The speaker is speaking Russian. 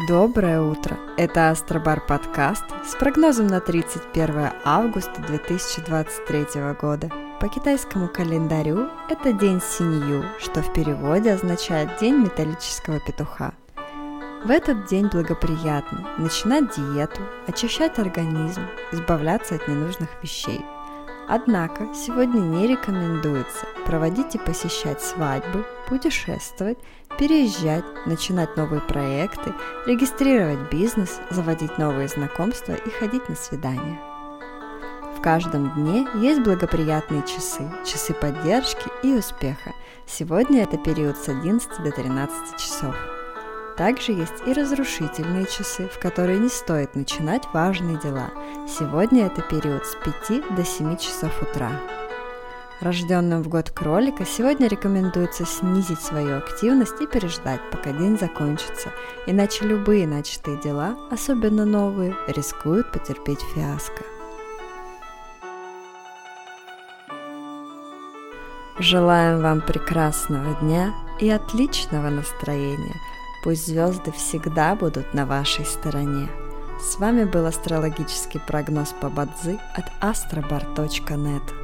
Доброе утро! Это Астробар подкаст с прогнозом на 31 августа 2023 года. По китайскому календарю это день Синью, что в переводе означает День металлического петуха. В этот день благоприятно начинать диету, очищать организм, избавляться от ненужных вещей. Однако сегодня не рекомендуется проводить и посещать свадьбы, путешествовать, переезжать, начинать новые проекты, регистрировать бизнес, заводить новые знакомства и ходить на свидания каждом дне есть благоприятные часы, часы поддержки и успеха. Сегодня это период с 11 до 13 часов. Также есть и разрушительные часы, в которые не стоит начинать важные дела. Сегодня это период с 5 до 7 часов утра. Рожденным в год кролика сегодня рекомендуется снизить свою активность и переждать, пока день закончится, иначе любые начатые дела, особенно новые, рискуют потерпеть фиаско. Желаем вам прекрасного дня и отличного настроения. Пусть звезды всегда будут на вашей стороне. С вами был астрологический прогноз по Бадзи от astrobar.net.